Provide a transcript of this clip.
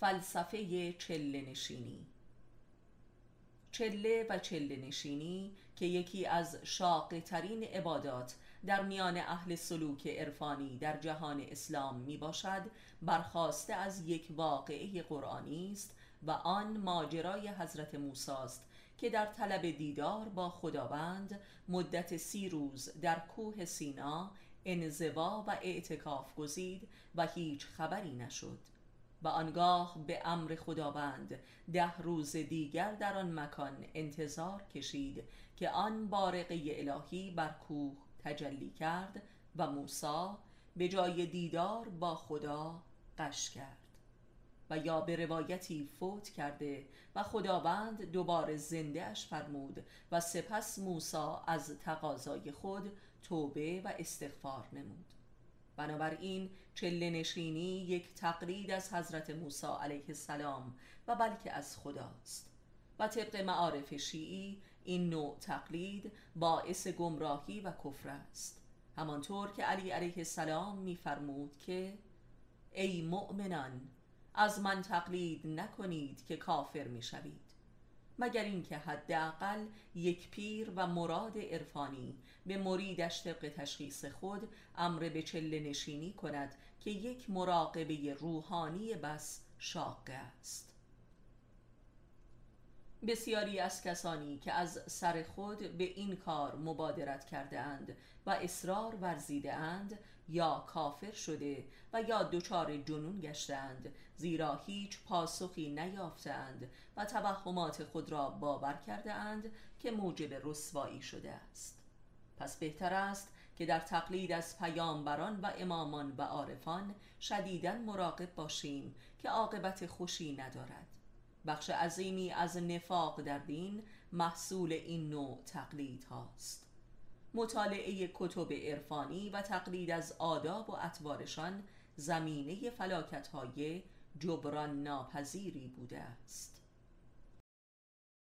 فلسفه چله نشینی. چله و چله نشینی که یکی از شاق ترین عبادات در میان اهل سلوک عرفانی در جهان اسلام می باشد برخواسته از یک واقعه قرآنی است و آن ماجرای حضرت موسی است که در طلب دیدار با خداوند مدت سی روز در کوه سینا انزوا و اعتکاف گزید و هیچ خبری نشد. و آنگاه به امر خداوند ده روز دیگر در آن مکان انتظار کشید که آن بارقه الهی بر کوه تجلی کرد و موسی به جای دیدار با خدا قش کرد و یا به روایتی فوت کرده و خداوند دوباره زنده اش فرمود و سپس موسی از تقاضای خود توبه و استغفار نمود. بنابراین چله نشینی یک تقلید از حضرت موسی علیه السلام و بلکه از خداست. و طبق معارف شیعی این نوع تقلید باعث گمراهی و کفر است. همانطور که علی علیه السلام میفرمود که ای مؤمنان از من تقلید نکنید که کافر می‌شوید. مگر اینکه حداقل یک پیر و مراد عرفانی به مریدش طبق تشخیص خود امر به چله نشینی کند که یک مراقبه روحانی بس شاقه است. بسیاری از کسانی که از سر خود به این کار مبادرت کرده اند و اصرار ورزیده اند یا کافر شده و یا دچار جنون گشتند زیرا هیچ پاسخی نیافتند و توهمات خود را باور کرده اند که موجب رسوایی شده است. پس بهتر است که در تقلید از پیامبران و امامان و عارفان شدیدا مراقب باشیم که عاقبت خوشی ندارد. بخش عظیمی از نفاق در دین محصول این نوع تقلید هاست. مطالعه کتب عرفانی و تقلید از آداب و اطوارشان زمینه فلاکت های جبران ناپذیری بوده است.